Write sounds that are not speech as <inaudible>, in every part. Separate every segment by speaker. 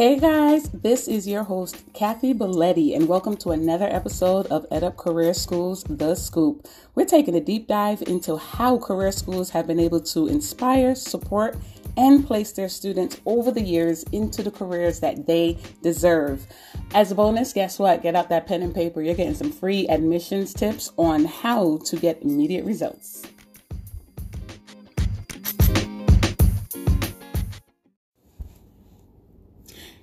Speaker 1: Hey guys, this is your host, Kathy Belletti, and welcome to another episode of EdUp Career Schools The Scoop. We're taking a deep dive into how career schools have been able to inspire, support, and place their students over the years into the careers that they deserve. As a bonus, guess what? Get out that pen and paper. You're getting some free admissions tips on how to get immediate results.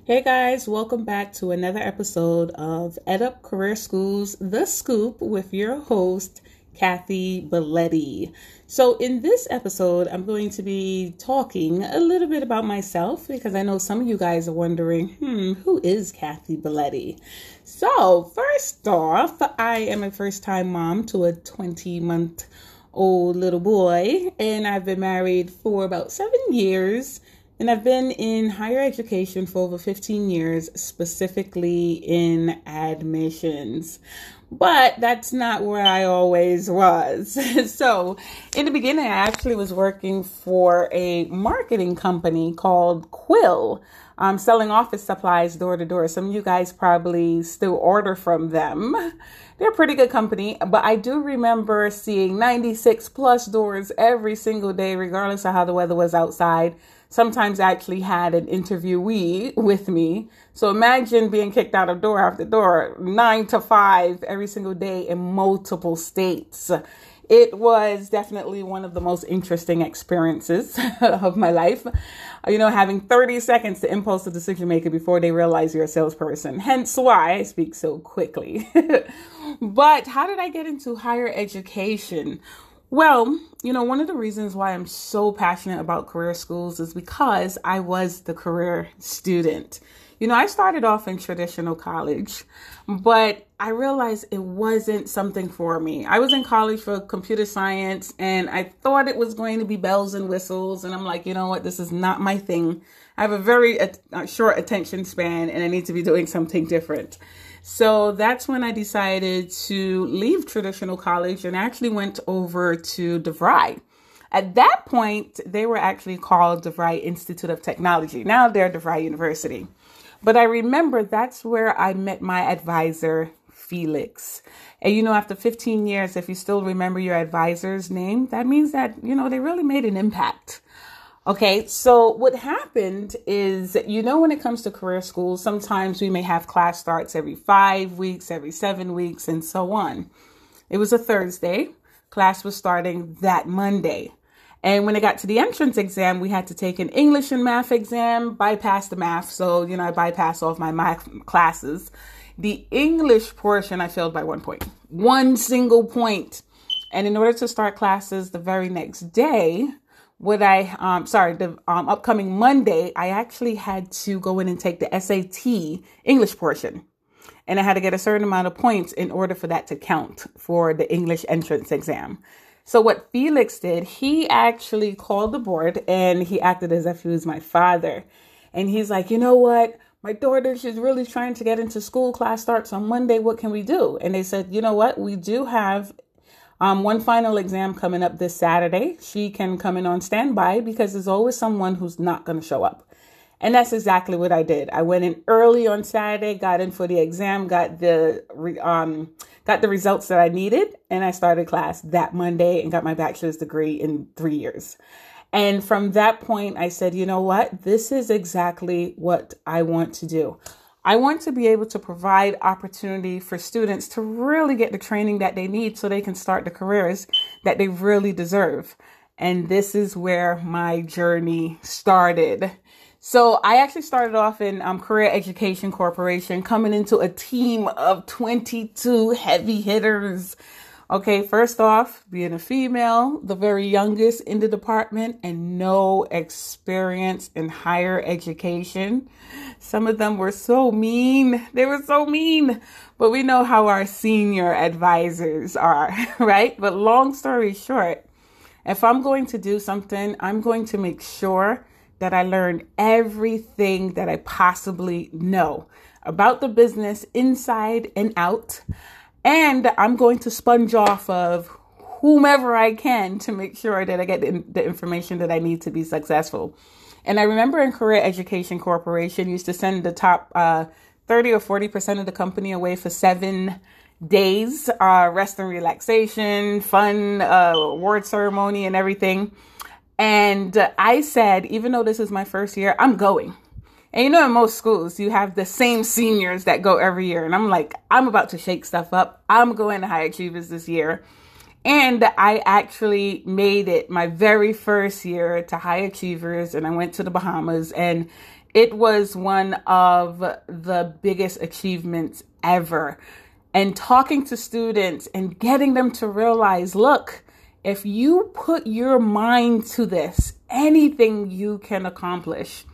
Speaker 1: Hey guys, welcome back to another episode of EdUp Career Schools The Scoop with your host, Kathy Belletti. So, in this episode, I'm going to be talking a little bit about myself because I know some of you guys are wondering, hmm, who is Kathy Belletti? So, first off, I am a first time mom to a 20 month old little boy, and I've been married for about seven years and I've been in higher education for over 15 years, specifically in admissions. But that's not where I always was. <laughs> so, in the beginning, I actually was working for a marketing company called Quill, um, selling office supplies door to door. Some of you guys probably still order from them. They're a pretty good company, but I do remember seeing 96 plus doors every single day, regardless of how the weather was outside sometimes actually had an interviewee with me. So imagine being kicked out of door after door, nine to five every single day in multiple states. It was definitely one of the most interesting experiences <laughs> of my life. You know, having 30 seconds to impulse a decision maker before they realize you're a salesperson. Hence why I speak so quickly. <laughs> but how did I get into higher education? Well, you know, one of the reasons why I'm so passionate about career schools is because I was the career student. You know, I started off in traditional college, but I realized it wasn't something for me. I was in college for computer science and I thought it was going to be bells and whistles. And I'm like, you know what? This is not my thing. I have a very uh, short attention span and I need to be doing something different. So that's when I decided to leave traditional college and actually went over to DeVry. At that point, they were actually called DeVry Institute of Technology. Now they're DeVry University. But I remember that's where I met my advisor, Felix. And you know, after 15 years, if you still remember your advisor's name, that means that, you know, they really made an impact. Okay, so what happened is, you know, when it comes to career schools, sometimes we may have class starts every five weeks, every seven weeks, and so on. It was a Thursday. Class was starting that Monday. And when it got to the entrance exam, we had to take an English and math exam, bypass the math. So, you know, I bypassed all of my math classes. The English portion, I failed by one point, one single point. And in order to start classes the very next day, what I um sorry the um upcoming Monday I actually had to go in and take the SAT English portion. And I had to get a certain amount of points in order for that to count for the English entrance exam. So what Felix did, he actually called the board and he acted as if he was my father. And he's like, "You know what? My daughter, she's really trying to get into school. Class starts on Monday. What can we do?" And they said, "You know what? We do have um, one final exam coming up this Saturday. She can come in on standby because there's always someone who's not going to show up. And that's exactly what I did. I went in early on Saturday, got in for the exam, got the um, got the results that I needed, and I started class that Monday and got my bachelor's degree in three years. And from that point, I said, you know what? This is exactly what I want to do. I want to be able to provide opportunity for students to really get the training that they need so they can start the careers that they really deserve. And this is where my journey started. So I actually started off in um, Career Education Corporation, coming into a team of 22 heavy hitters Okay, first off, being a female, the very youngest in the department, and no experience in higher education. Some of them were so mean. They were so mean. But we know how our senior advisors are, <laughs> right? But long story short, if I'm going to do something, I'm going to make sure that I learn everything that I possibly know about the business inside and out and I'm going to sponge off of whomever I can to make sure that I get the information that I need to be successful. And I remember in Career Education Corporation used to send the top uh, 30 or 40% of the company away for seven days, uh, rest and relaxation, fun, uh, award ceremony and everything. And I said, even though this is my first year, I'm going. And you know, in most schools, you have the same seniors that go every year. And I'm like, I'm about to shake stuff up. I'm going to High Achievers this year. And I actually made it my very first year to High Achievers, and I went to the Bahamas, and it was one of the biggest achievements ever. And talking to students and getting them to realize look, if you put your mind to this, anything you can accomplish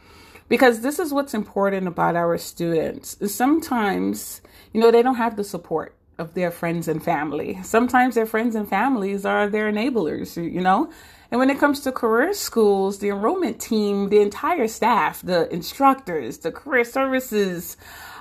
Speaker 1: because this is what's important about our students. Sometimes, you know, they don't have the support of their friends and family. Sometimes their friends and families are their enablers, you know? And when it comes to career schools, the enrollment team, the entire staff, the instructors, the career services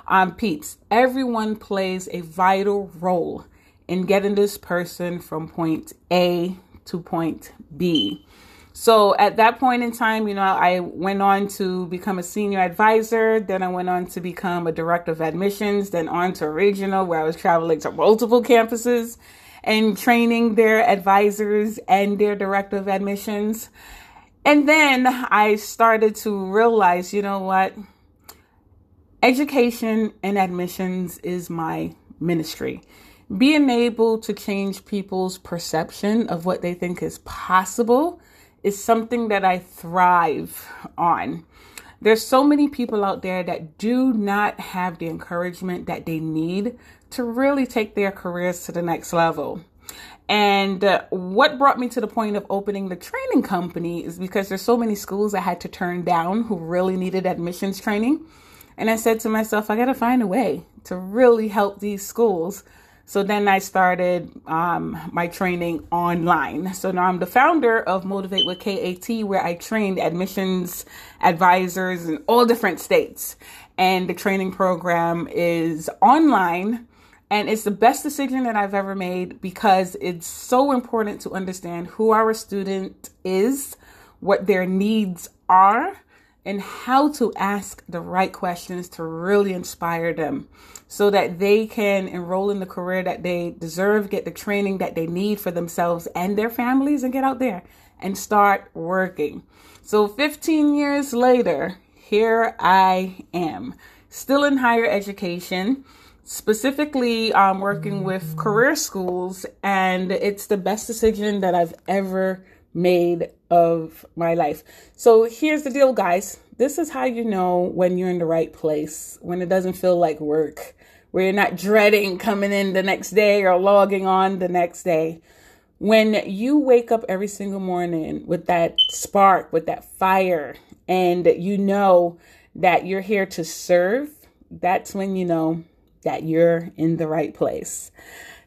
Speaker 1: um, peeps, everyone plays a vital role in getting this person from point A to point B. So at that point in time, you know, I went on to become a senior advisor. Then I went on to become a director of admissions, then on to regional, where I was traveling to multiple campuses and training their advisors and their director of admissions. And then I started to realize, you know what? Education and admissions is my ministry. Being able to change people's perception of what they think is possible is something that I thrive on. There's so many people out there that do not have the encouragement that they need to really take their careers to the next level. And uh, what brought me to the point of opening the training company is because there's so many schools I had to turn down who really needed admissions training. And I said to myself, I got to find a way to really help these schools so then I started um, my training online. So now I'm the founder of Motivate with KAT, where I train admissions advisors in all different states. And the training program is online. And it's the best decision that I've ever made because it's so important to understand who our student is, what their needs are, and how to ask the right questions to really inspire them so that they can enroll in the career that they deserve, get the training that they need for themselves and their families, and get out there and start working. So, 15 years later, here I am, still in higher education, specifically um, working with career schools, and it's the best decision that I've ever made of my life. So, here's the deal, guys. This is how you know when you're in the right place, when it doesn't feel like work where you're not dreading coming in the next day or logging on the next day. When you wake up every single morning with that spark, with that fire, and you know that you're here to serve, that's when you know that you're in the right place.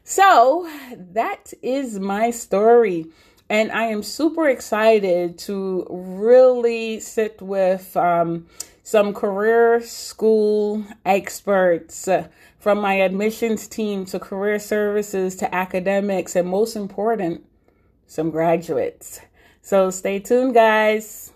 Speaker 1: So that is my story. And I am super excited to really sit with um, some career school experts uh, from my admissions team to career services to academics, and most important, some graduates. So stay tuned, guys.